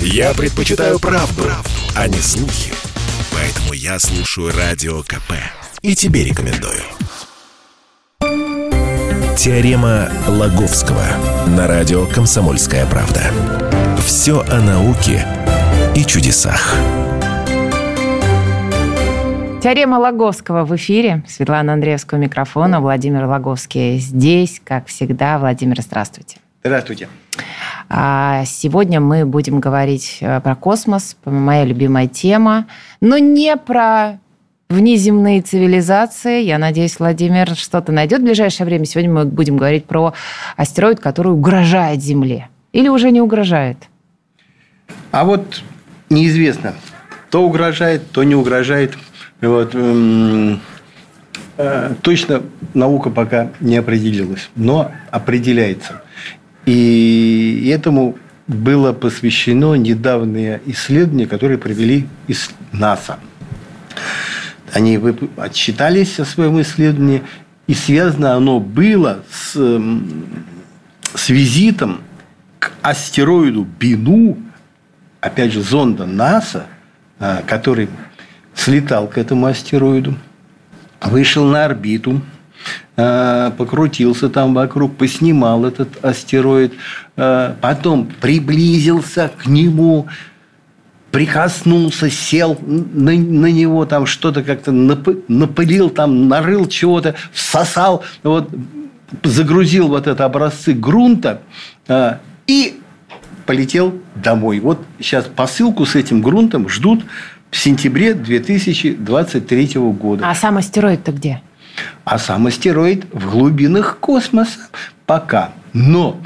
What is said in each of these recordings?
Я предпочитаю правду, правду, а не слухи. Поэтому я слушаю Радио КП. И тебе рекомендую. Теорема Лаговского на радио «Комсомольская правда». Все о науке и чудесах. Теорема Лаговского в эфире. Светлана Андреевского микрофона. Владимир Лаговский здесь, как всегда. Владимир, здравствуйте. Здравствуйте. А сегодня мы будем говорить э, про космос, моя любимая тема, но не про внеземные цивилизации. Я надеюсь, Владимир что-то найдет в ближайшее время. Сегодня мы будем говорить про астероид, который угрожает Земле. Или уже не угрожает? А вот неизвестно. То угрожает, то не угрожает. Вот, эм, э, точно наука пока не определилась, но определяется. И этому было посвящено недавнее исследование, которое провели из НАСА. Они отчитались о своем исследовании, и связано оно было с, с визитом к астероиду Бину, опять же, зонда НАСА, а, который слетал к этому астероиду, вышел на орбиту – Э, покрутился там вокруг, поснимал этот астероид, э, потом приблизился к нему, прикоснулся, сел на, на него, там что-то как-то напылил, там нарыл чего-то, всосал, вот, загрузил вот это образцы грунта э, и полетел домой. Вот сейчас посылку с этим грунтом ждут в сентябре 2023 года. А сам астероид-то где? А сам астероид в глубинах космоса пока. Но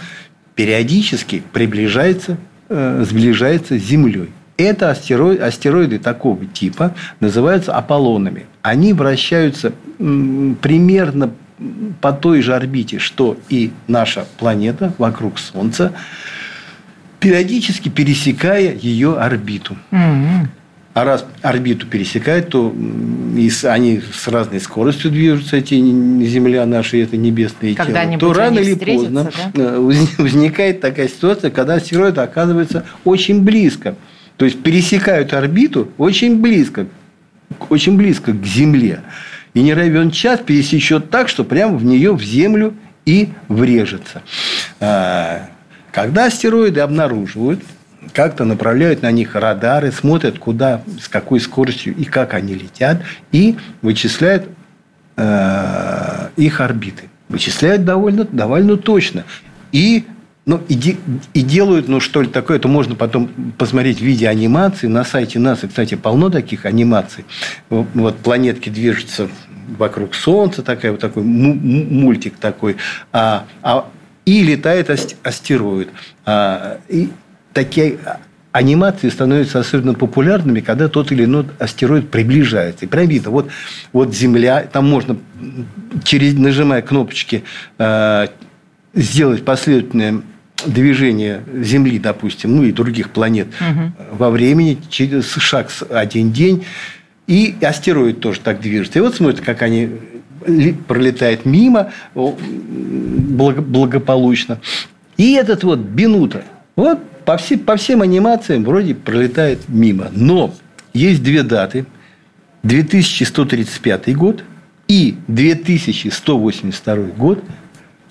периодически приближается, э, сближается с Землей. Это астероиды, астероиды такого типа называются Аполлонами. Они вращаются м, примерно по той же орбите, что и наша планета вокруг Солнца, периодически пересекая ее орбиту. Mm-hmm. А раз орбиту пересекают, то они с разной скоростью движутся, эти Земля наши, это небесные тела, то рано или поздно да? Э, возникает такая ситуация, когда астероид оказывается очень близко. То есть пересекают орбиту очень близко, очень близко к Земле. И не равен час пересечет так, что прямо в нее, в Землю и врежется. А, когда астероиды обнаруживают, как-то направляют на них радары, смотрят, куда, с какой скоростью и как они летят, и вычисляют э, их орбиты. Вычисляют довольно, довольно точно. И ну, и, и делают, ну, что ли такое, это можно потом посмотреть в виде анимации. На сайте НАСА, кстати, полно таких анимаций. Вот планетки движутся вокруг Солнца, такая, вот такой мультик такой. А, а, и летает астероид. А, и, такие анимации становятся особенно популярными, когда тот или иной астероид приближается. И прям видно, вот, вот Земля, там можно, через, нажимая кнопочки, э, сделать последовательное движение Земли, допустим, ну и других планет угу. во времени, через шаг один день. И астероид тоже так движется. И вот смотрите, как они пролетают мимо благополучно. И этот вот Бенута, вот по, все, по всем анимациям вроде пролетает мимо. Но есть две даты. 2135 год и 2182 год,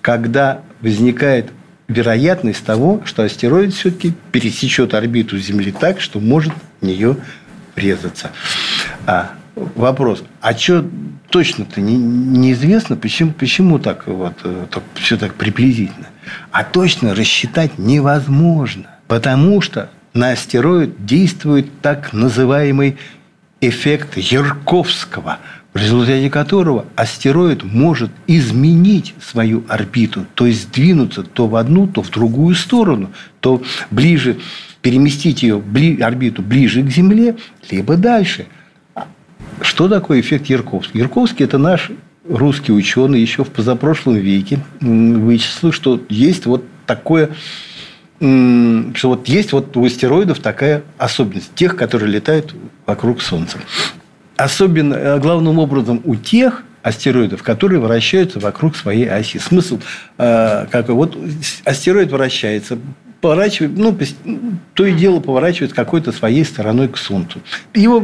когда возникает вероятность того, что астероид все-таки пересечет орбиту Земли так, что может в нее врезаться. А, вопрос, а что точно-то не, неизвестно, почему, почему так, вот, э, так, все так приблизительно? А точно рассчитать невозможно. Потому что на астероид действует так называемый эффект Ярковского, в результате которого астероид может изменить свою орбиту, то есть сдвинуться то в одну, то в другую сторону, то ближе переместить ее орбиту ближе к Земле, либо дальше. Что такое эффект Ярковский? Ярковский – это наш русский ученый еще в позапрошлом веке вычислил, что есть вот такое что вот есть вот у астероидов такая особенность, тех, которые летают вокруг Солнца. Особенно, э, главным образом, у тех астероидов, которые вращаются вокруг своей оси. Смысл, э, как вот астероид вращается, поворачивает, ну, то и дело поворачивает какой-то своей стороной к Солнцу. Его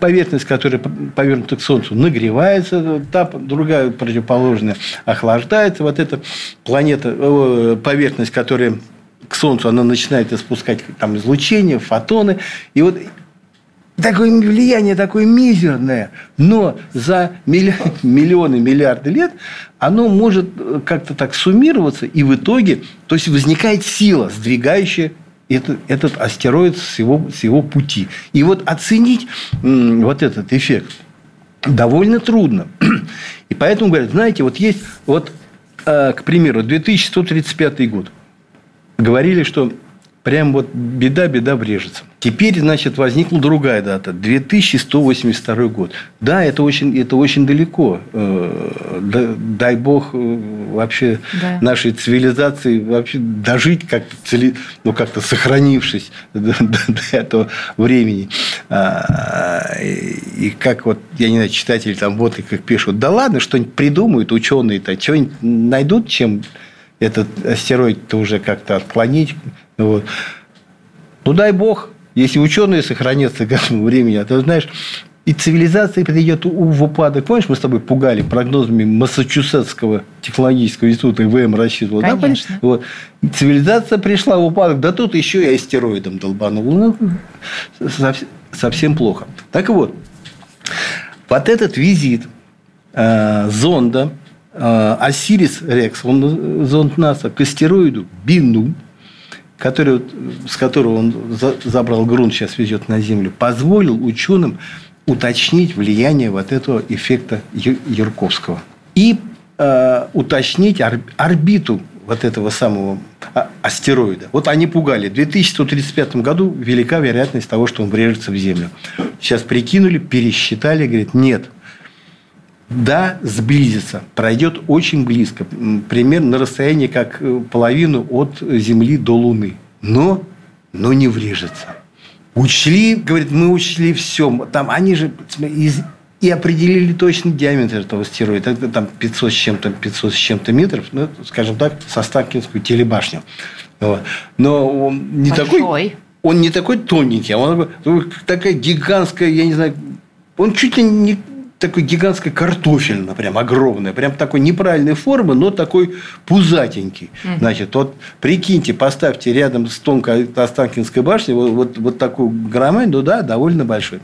поверхность, которая повернута к Солнцу, нагревается, та другая противоположная охлаждается. Вот эта планета, поверхность, которая к Солнцу, она начинает испускать там излучение, фотоны. И вот такое влияние такое мизерное, но за миллионы, миллиарды лет оно может э, как-то так суммироваться, и в итоге, то есть возникает сила, сдвигающая этот, этот астероид с его, с его пути. И вот оценить вот этот эффект довольно трудно. И поэтому говорят, знаете, вот есть, вот, э, к примеру, 2135 год. Говорили, что прям вот беда, беда врежется. Теперь, значит, возникла другая дата, 2182 год. Да, это очень, это очень далеко. Э, дай бог э, вообще да. нашей цивилизации вообще дожить как-то, ну, как-то сохранившись до, до, до этого времени. А, и как вот, я не знаю, читатели там вот и как пишут, да ладно, что-нибудь придумают ученые-то, что-нибудь найдут, чем этот астероид-то уже как-то отклонить. Вот. Ну, дай бог, если ученые сохранятся к этому времени, а ты знаешь, и цивилизация придет в упадок. Помнишь, мы с тобой пугали прогнозами Массачусетского технологического института ИВМ рассчитывал? Конечно. Да, вот. Цивилизация пришла в упадок, да тут еще и астероидом долбанул. Ну, совсем плохо. Так вот, вот этот визит э, зонда Осирис Рекс, он зонд НАСА, к астероиду Бину, который, с которого он забрал грунт, сейчас везет на Землю, позволил ученым уточнить влияние вот этого эффекта Юрковского. И э, уточнить орбиту вот этого самого а, астероида. Вот они пугали. В 2135 году велика вероятность того, что он врежется в Землю. Сейчас прикинули, пересчитали, говорит, нет. Да, сблизится, пройдет очень близко, примерно на расстоянии как э, половину от Земли до Луны. Но, но не врежется. Учли, говорит, мы учли все. Там они же из, и определили точно диаметр этого астероида. Это там 500 с чем-то, 500 с чем-то метров, ну, скажем так, со Ставкинскую телебашню. Вот. Но он не Большой. такой... Он не такой тоненький, а он такая гигантская, я не знаю, он чуть ли не такой гигантской картофельно, прям огромная, прям такой неправильной формы, но такой пузатенький. Угу. Значит, вот прикиньте, поставьте рядом с тонкой Останкинской башней вот, вот, вот такую громадину, да, довольно большой.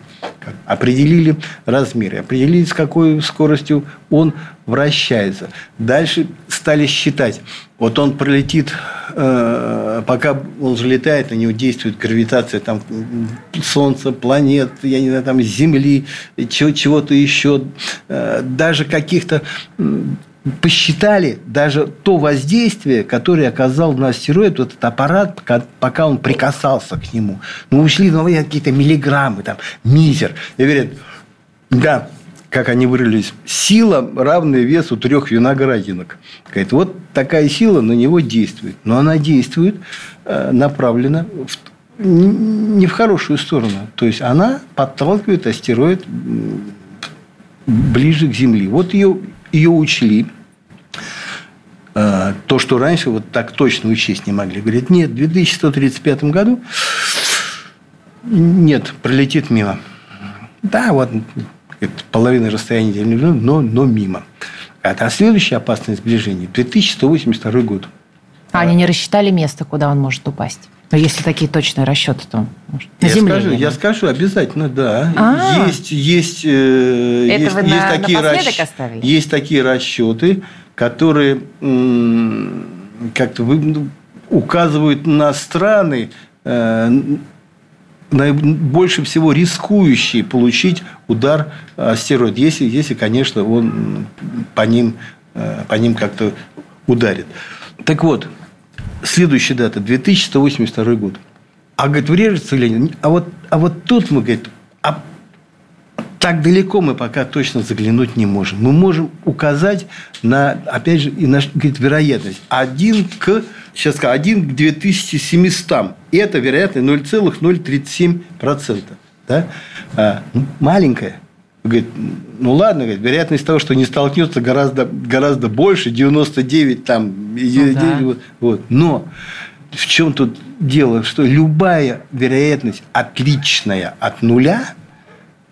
Определили размеры, определили, с какой скоростью он вращается. Дальше стали считать. Вот он пролетит, э, пока он же летает, на него действует гравитация там, Солнца, планет, я не знаю, там, Земли, чего-то еще, э, даже каких-то посчитали даже то воздействие, которое оказал на астероид вот этот аппарат, пока он прикасался к нему. Ну, ушли ну, какие-то миллиграммы, там, мизер. И говорят, да, как они выразились, сила, равная весу трех виноградинок. Говорит, вот такая сила на него действует. Но она действует э, направлена в, не в хорошую сторону. То есть, она подталкивает астероид ближе к Земле. Вот ее, ее учли. Э, то, что раньше вот так точно учесть не могли. Говорит, нет, в 2135 году нет, пролетит мимо. Да, вот это половина расстояния Земли, но, но мимо. А следующее опасное сближение – 2182 год. А они не рассчитали место, куда он может упасть? Но если такие точные расчеты, то может, на я Земле. Скажу, я скажу обязательно, да. А-а-а. Есть, есть, э, есть, вы есть, на, такие расч... оставили? есть такие расчеты, которые как-то ну, указывают на страны, э, больше всего рискующие получить удар астероид, если, если конечно, он по ним, э, по ним как-то ударит. Так вот, следующая дата – 2182 год. А, говорит, врежется или нет? А вот, а вот тут мы, говорит, а так далеко мы пока точно заглянуть не можем. Мы можем указать на, опять же, и на говорит, вероятность. Один к, сейчас скажу, 1 к 2700. И это вероятность 0,037%. Да? А, маленькая. Говорит, ну ладно, говорит, вероятность того, что не столкнется, гораздо, гораздо больше, 99 там, ну, 99, да. вот, вот. Но в чем тут дело, что любая вероятность отличная от нуля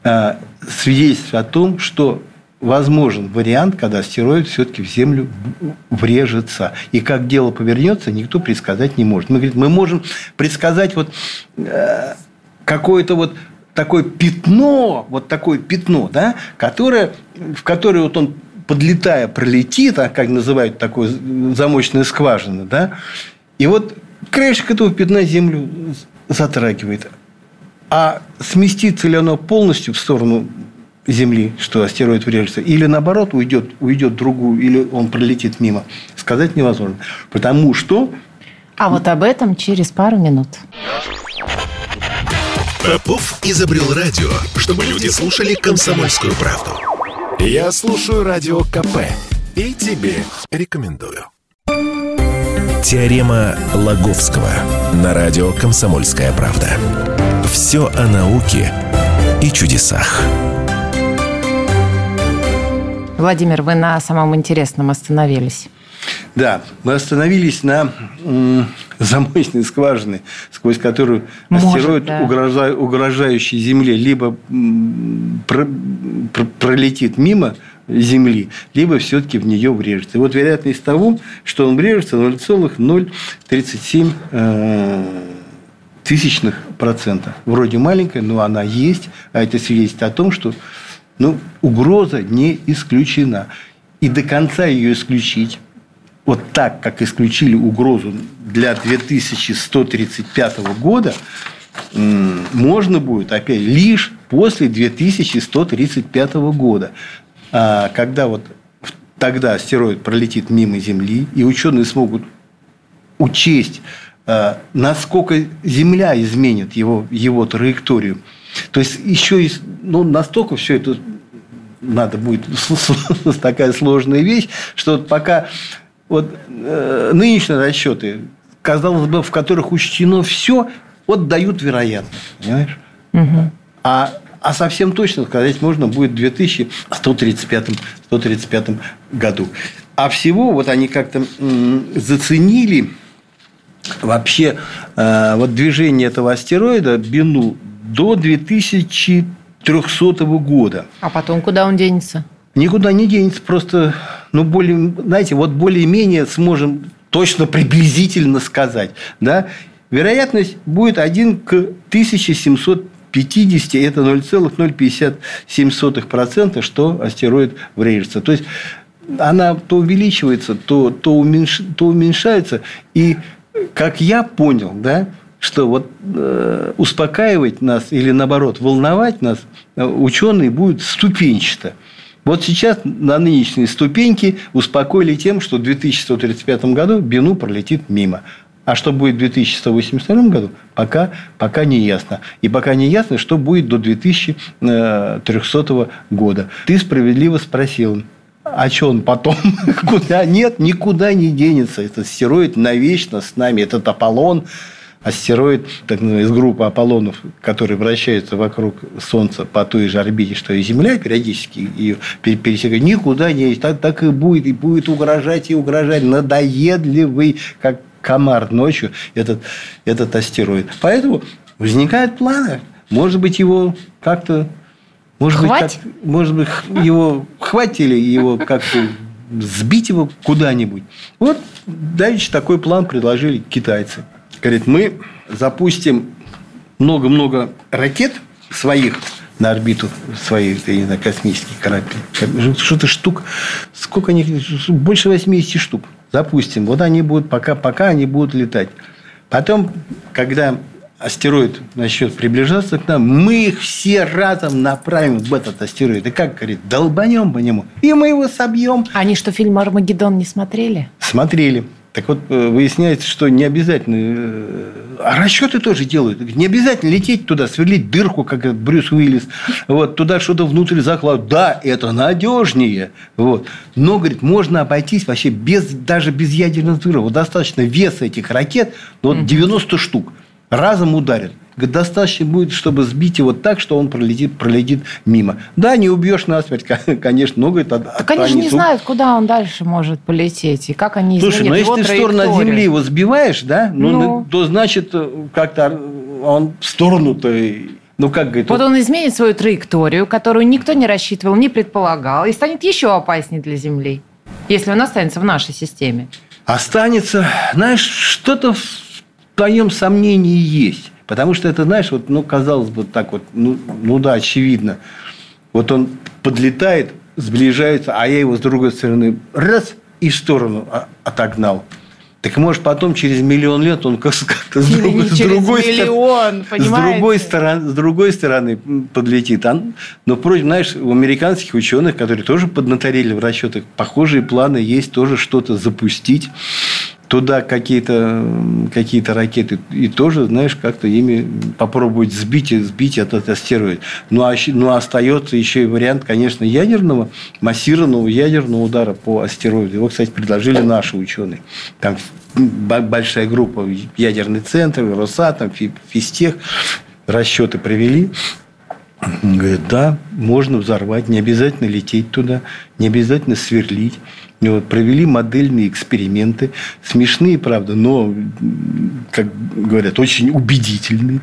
э, свидетельствует о том, что возможен вариант, когда астероид все-таки в Землю врежется. И как дело повернется, никто предсказать не может. Мы, говорим, мы можем предсказать вот э, какое-то вот такое пятно, вот такое пятно, да, которое, в которое вот он подлетая пролетит, а как называют такое замочная скважина, да, и вот краешек этого пятна землю затрагивает. А сместится ли оно полностью в сторону Земли, что астероид врежется, или наоборот уйдет, уйдет в другую, или он пролетит мимо, сказать невозможно. Потому что... А вот об этом через пару минут. Попов изобрел радио, чтобы люди слушали комсомольскую правду. Я слушаю радио КП и тебе рекомендую. Теорема Лаговского на радио «Комсомольская правда». Все о науке и чудесах. Владимир, вы на самом интересном остановились. Да, мы остановились на замочной скважины, сквозь которую Может, астероид, да. угрожа, угрожающий Земле, либо про, про, пролетит мимо Земли, либо все-таки в нее врежется. И вот вероятность того, что он врежется 0,037 э, тысячных процента. Вроде маленькая, но она есть, а это свидетельствует о том, что ну, угроза не исключена. И до конца ее исключить вот так, как исключили угрозу для 2135 года, можно будет опять лишь после 2135 года, а, когда вот тогда астероид пролетит мимо Земли, и ученые смогут учесть, насколько Земля изменит его, его траекторию. То есть еще и, ну, настолько все это надо будет такая сложная вещь, что пока вот э, нынешние расчеты, казалось бы, в которых учтено все, вот дают вероятность. Понимаешь? Угу. А, а совсем точно сказать можно будет в 2135 135 году. А всего вот они как-то заценили вообще э, вот движение этого астероида Бину до 2300 года. А потом куда он денется? Никуда не денется, просто, ну, более, знаете, вот более-менее сможем точно приблизительно сказать, да, вероятность будет 1 к 1750, это 0,057%, что астероид врежется. То есть, она то увеличивается, то, то, уменьш, то уменьшается. И, как я понял, да, что вот э, успокаивать нас или наоборот волновать нас э, ученые будут ступенчато. Вот сейчас на нынешней ступеньке успокоили тем, что в 2135 году Бину пролетит мимо. А что будет в 2182 году, пока, пока не ясно. И пока не ясно, что будет до 2300 года. Ты справедливо спросил, а что он потом? Куда? Нет, никуда не денется. Этот астероид навечно с нами. Этот Аполлон астероид так, ну, из группы Аполлонов, который вращается вокруг Солнца по той же орбите, что и Земля, периодически ее пересекает, никуда не есть. Так, так и будет, и будет угрожать и угрожать. Надоедливый, как комар ночью, этот, этот астероид. Поэтому возникают планы. Может быть, его как-то... Может быть, как, может быть, его хватили, его как-то сбить его куда-нибудь. Вот дальше такой план предложили китайцы. Говорит, мы запустим много-много ракет своих на орбиту своих я не знаю, космических кораблей. Что-то штук. Сколько они? Больше 80 штук. Запустим. Вот они будут, пока, пока они будут летать. Потом, когда астероид начнет приближаться к нам, мы их все разом направим в этот астероид. И как, говорит, долбанем по нему, и мы его собьем. Они что, фильм «Армагеддон» не смотрели? Смотрели. Так вот, э, выясняется, что не обязательно... Э, а расчеты тоже делают. Не обязательно лететь туда, сверлить дырку, как Брюс Уиллис. Вот, туда что-то внутрь закладывать. Да, это надежнее. Вот. Но, говорит, можно обойтись вообще без, даже без ядерных взрывов. Вот достаточно веса этих ракет, ну, вот 90 штук разом ударят. достаточно будет, чтобы сбить его так, что он пролетит, пролетит мимо. Да, не убьешь насмерть, конечно, но, говорит, Так они же не знают, куда он дальше может полететь, и как они Слушай, но если ты в сторону от Земли его сбиваешь, да, ну, ну. то значит, как-то он в сторону-то ну, как говорит, вот он изменит свою траекторию, которую никто не рассчитывал, не предполагал, и станет еще опаснее для Земли, если он останется в нашей системе. Останется, знаешь, что-то твоем сомнении есть. Потому что это, знаешь, вот, ну, казалось бы, так вот, ну, ну да, очевидно. Вот он подлетает, сближается, а я его с другой стороны раз и в сторону отогнал. Так может потом через миллион лет он как-то с, другой, с, другой, миллион, с, другой стороны, с другой стороны подлетит. А, но против, знаешь, у американских ученых, которые тоже поднаторели в расчетах, похожие планы есть тоже что-то запустить туда какие-то какие ракеты и тоже, знаешь, как-то ими попробовать сбить, сбить этот астероид. Ну, а, ну, остается еще и вариант, конечно, ядерного, массированного ядерного удара по астероиду. Его, кстати, предложили наши ученые. Там большая группа, ядерный центр, Росатом, Фистех, расчеты провели. Говорят, да, можно взорвать, не обязательно лететь туда, не обязательно сверлить. И вот провели модельные эксперименты, смешные, правда, но, как говорят, очень убедительные.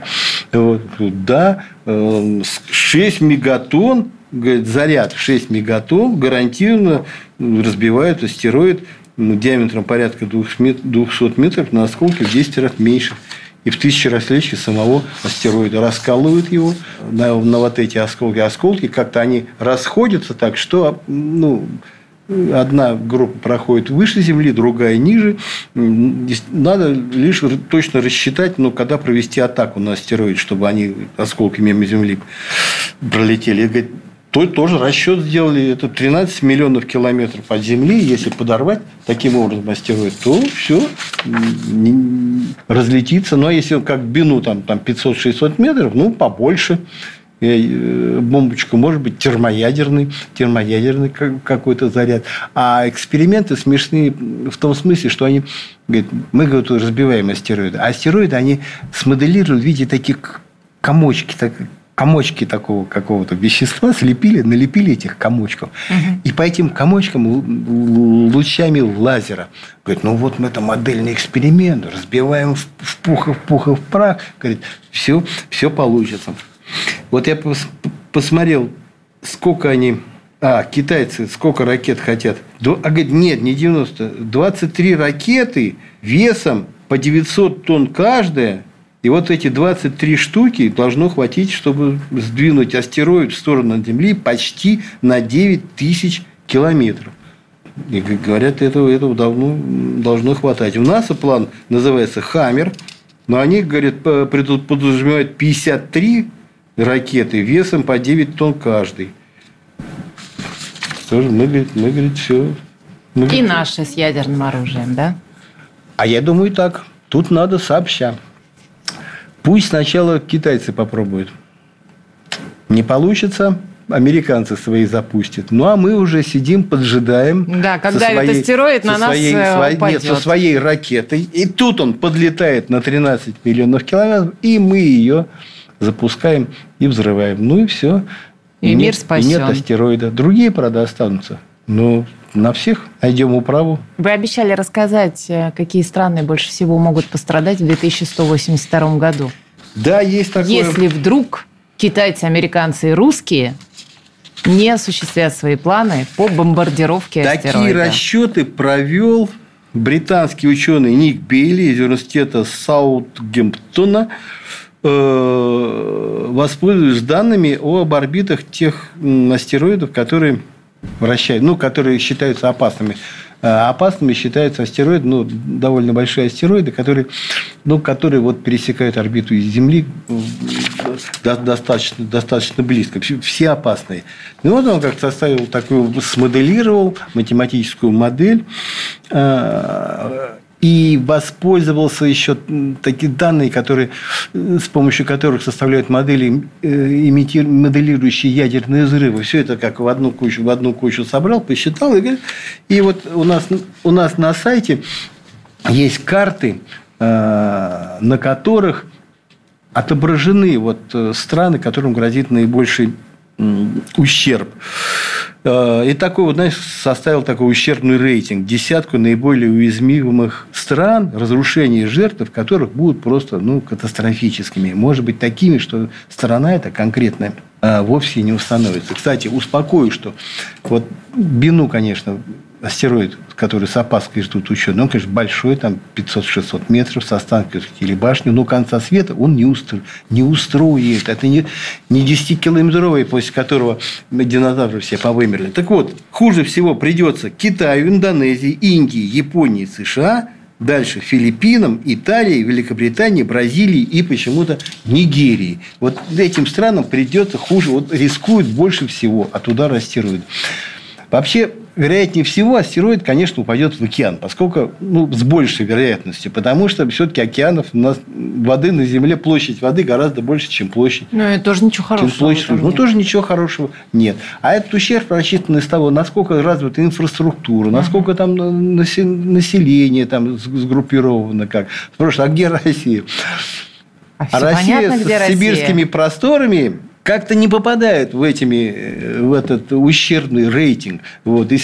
Вот. Да, 6 э, мегатонн, говорит, заряд 6 мегатонн гарантированно разбивают астероид ну, диаметром порядка 200 метров на осколки в 10 раз меньше и в тысячи раз легче самого астероида. Раскалывают его на, на вот эти осколки. Осколки как-то они расходятся так, что ну, Одна группа проходит выше Земли, другая ниже. Надо лишь точно рассчитать, ну, когда провести атаку на астероид, чтобы они осколки мимо Земли пролетели. то тоже расчет сделали. Это 13 миллионов километров от Земли. Если подорвать таким образом астероид, то все разлетится. Но если он как бину там, там 500-600 метров, ну, побольше. Э, бомбочку, может быть, термоядерный, термоядерный какой-то заряд. А эксперименты смешные в том смысле, что они, говорят, мы говорят, разбиваем астероиды. А астероиды они смоделируют в виде таких комочки, так, комочки такого какого-то вещества, слепили, налепили этих комочков. Угу. И по этим комочкам лучами лазера. Говорит, ну вот мы это модельный эксперимент, разбиваем в пух в пух и в прах. Говорит, все, все получится. Вот я посмотрел, сколько они... А, китайцы сколько ракет хотят? А говорит, нет, не 90. 23 ракеты весом по 900 тонн каждая. И вот эти 23 штуки должно хватить, чтобы сдвинуть астероид в сторону Земли почти на 9 тысяч километров. И говорят, этого, этого давно должно хватать. У нас план называется «Хаммер», но они, говорят, подразумевают 53 ракеты весом по 9 тонн каждый. Тоже мы, говорит, мы, говорит, все. Мы, И наши с ядерным оружием, да? А я думаю так. Тут надо сообща. Пусть сначала китайцы попробуют. Не получится, американцы свои запустят. Ну, а мы уже сидим, поджидаем. Да, когда своей, этот астероид на нас своей, э, своей, упадет. Нет, со своей ракетой. И тут он подлетает на 13 миллионов километров, и мы ее запускаем и взрываем. Ну и все. И, и мир нет, спасен. И нет астероида. Другие, правда, останутся. Но на всех найдем управу. Вы обещали рассказать, э, какие страны больше всего могут пострадать в 2182 году. Да, есть такое. Если вдруг китайцы, американцы и русские не осуществят свои планы по бомбардировке Такие астероида. Такие расчеты провел британский ученый Ник Бейли из университета Саутгемптона воспользуюсь данными об орбитах тех астероидов, которые вращают, ну, которые считаются опасными. Э, опасными считаются астероиды, ну, довольно большие астероиды, которые, ну, которые вот пересекают орбиту Земли э, достаточно, достаточно близко. Все опасные. И вот он как-то составил такую, смоделировал математическую модель и воспользовался еще такие данные, которые, э, с помощью которых составляют модели, э, моделирующие ядерные взрывы. Все это как в одну кучу, в одну кучу собрал, посчитал. И, и вот у нас, у нас на сайте есть карты, э, на которых отображены вот страны, которым грозит наибольший ущерб. Э, и такой вот, знаешь, составил такой ущербный рейтинг. Десятку наиболее уязвимых стран, разрушения и жертв которых будут просто ну, катастрофическими. Может быть, такими, что страна эта конкретная вовсе не установится. Кстати, успокою, что вот Бину, конечно, астероид, который с опаской ждут ученые, он, конечно, большой, там 500-600 метров, с останками телебашни, но конца света он не, устро... не устроит. Это не, не 10-километровый, после которого динозавры все повымерли. Так вот, хуже всего придется Китаю, Индонезии, Индии, Японии, США, дальше Филиппинам, Италии, Великобритании, Бразилии и почему-то Нигерии. Вот этим странам придется хуже, вот рискуют больше всего от удара астероида. Вообще, вероятнее всего, астероид, конечно, упадет в океан, поскольку ну, с большей вероятностью, потому что все-таки океанов у нас воды на Земле, площадь воды гораздо больше, чем площадь. Ну, это тоже ничего хорошего. Чем площадь, ну, тоже ничего хорошего нет. А этот ущерб рассчитан из того, насколько развита инфраструктура, насколько там население там сгруппировано как. Спрашивают, а где Россия? А, а Россия понятно, с Россия? сибирскими просторами как-то не попадают в, этими, э, в этот ущербный рейтинг. Вот. И,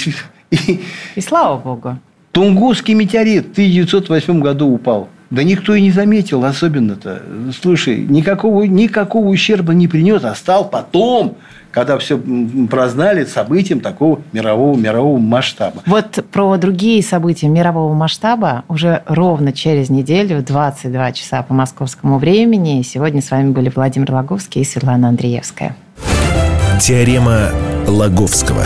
и, и слава богу. Тунгусский метеорит в 1908 году упал. Да никто и не заметил особенно-то. Слушай, никакого, никакого ущерба не принес, а стал потом когда все прознали событием такого мирового, мирового масштаба. Вот про другие события мирового масштаба уже ровно через неделю в 22 часа по московскому времени. Сегодня с вами были Владимир Логовский и Светлана Андреевская. Теорема Лаговского.